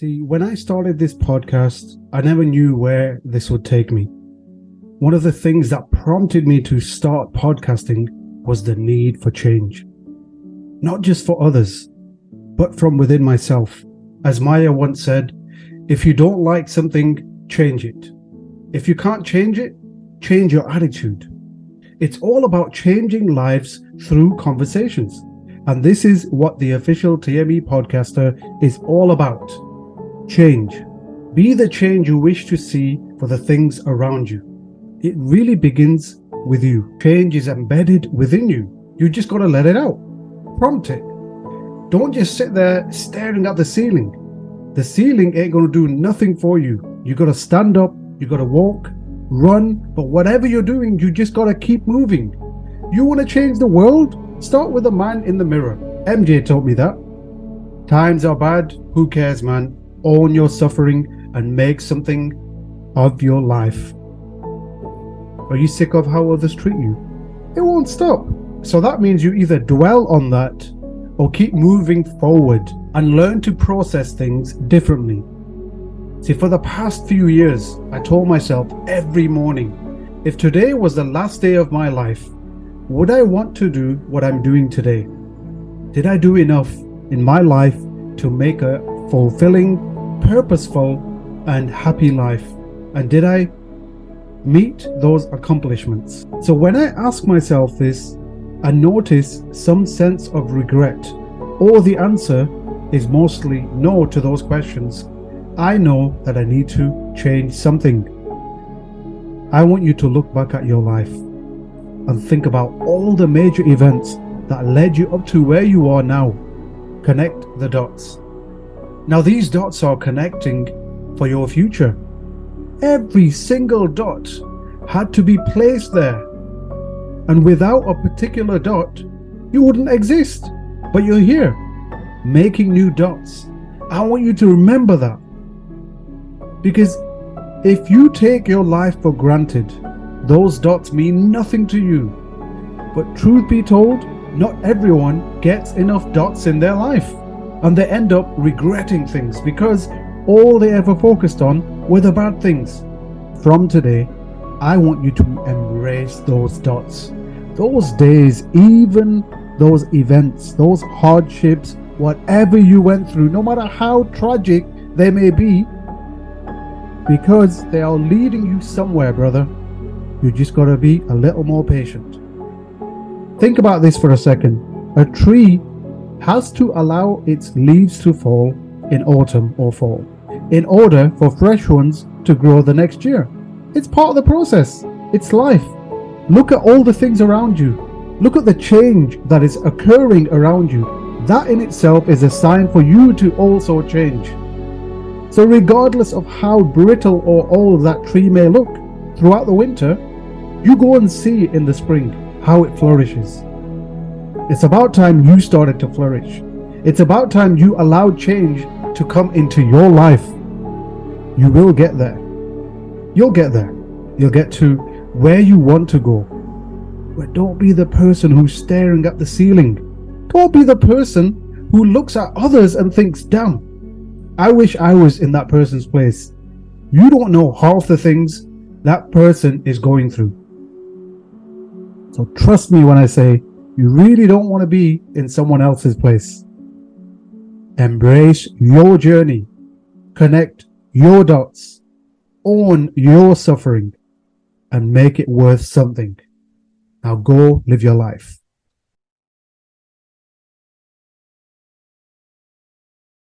See, when I started this podcast, I never knew where this would take me. One of the things that prompted me to start podcasting was the need for change. Not just for others, but from within myself. As Maya once said, if you don't like something, change it. If you can't change it, change your attitude. It's all about changing lives through conversations. And this is what the official TME podcaster is all about. Change. Be the change you wish to see for the things around you. It really begins with you. Change is embedded within you. You just got to let it out. Prompt it. Don't just sit there staring at the ceiling. The ceiling ain't going to do nothing for you. You got to stand up, you got to walk, run, but whatever you're doing, you just got to keep moving. You want to change the world? Start with the man in the mirror. MJ told me that. Times are bad. Who cares, man? Own your suffering and make something of your life. Are you sick of how others treat you? It won't stop. So that means you either dwell on that or keep moving forward and learn to process things differently. See, for the past few years, I told myself every morning if today was the last day of my life, would I want to do what I'm doing today? Did I do enough in my life to make a fulfilling, purposeful, and happy life? And did I meet those accomplishments? So when I ask myself this, I notice some sense of regret, or the answer is mostly no to those questions. I know that I need to change something. I want you to look back at your life and think about all the major events that led you up to where you are now. Connect the dots. Now, these dots are connecting for your future. Every single dot had to be placed there. And without a particular dot, you wouldn't exist. But you're here, making new dots. I want you to remember that. Because if you take your life for granted, those dots mean nothing to you. But truth be told, not everyone gets enough dots in their life. And they end up regretting things because all they ever focused on were the bad things. From today, I want you to embrace those dots. Those days, even those events, those hardships, whatever you went through, no matter how tragic they may be, because they are leading you somewhere, brother. You just got to be a little more patient. Think about this for a second. A tree has to allow its leaves to fall in autumn or fall in order for fresh ones to grow the next year. It's part of the process. It's life. Look at all the things around you. Look at the change that is occurring around you. That in itself is a sign for you to also change. So, regardless of how brittle or old that tree may look throughout the winter, you go and see in the spring how it flourishes. It's about time you started to flourish. It's about time you allowed change to come into your life. You will get there. You'll get there. You'll get to where you want to go. But don't be the person who's staring at the ceiling. Don't be the person who looks at others and thinks, damn, I wish I was in that person's place. You don't know half the things that person is going through. So trust me when I say you really don't want to be in someone else's place. Embrace your journey. Connect your dots. Own your suffering and make it worth something. Now go live your life.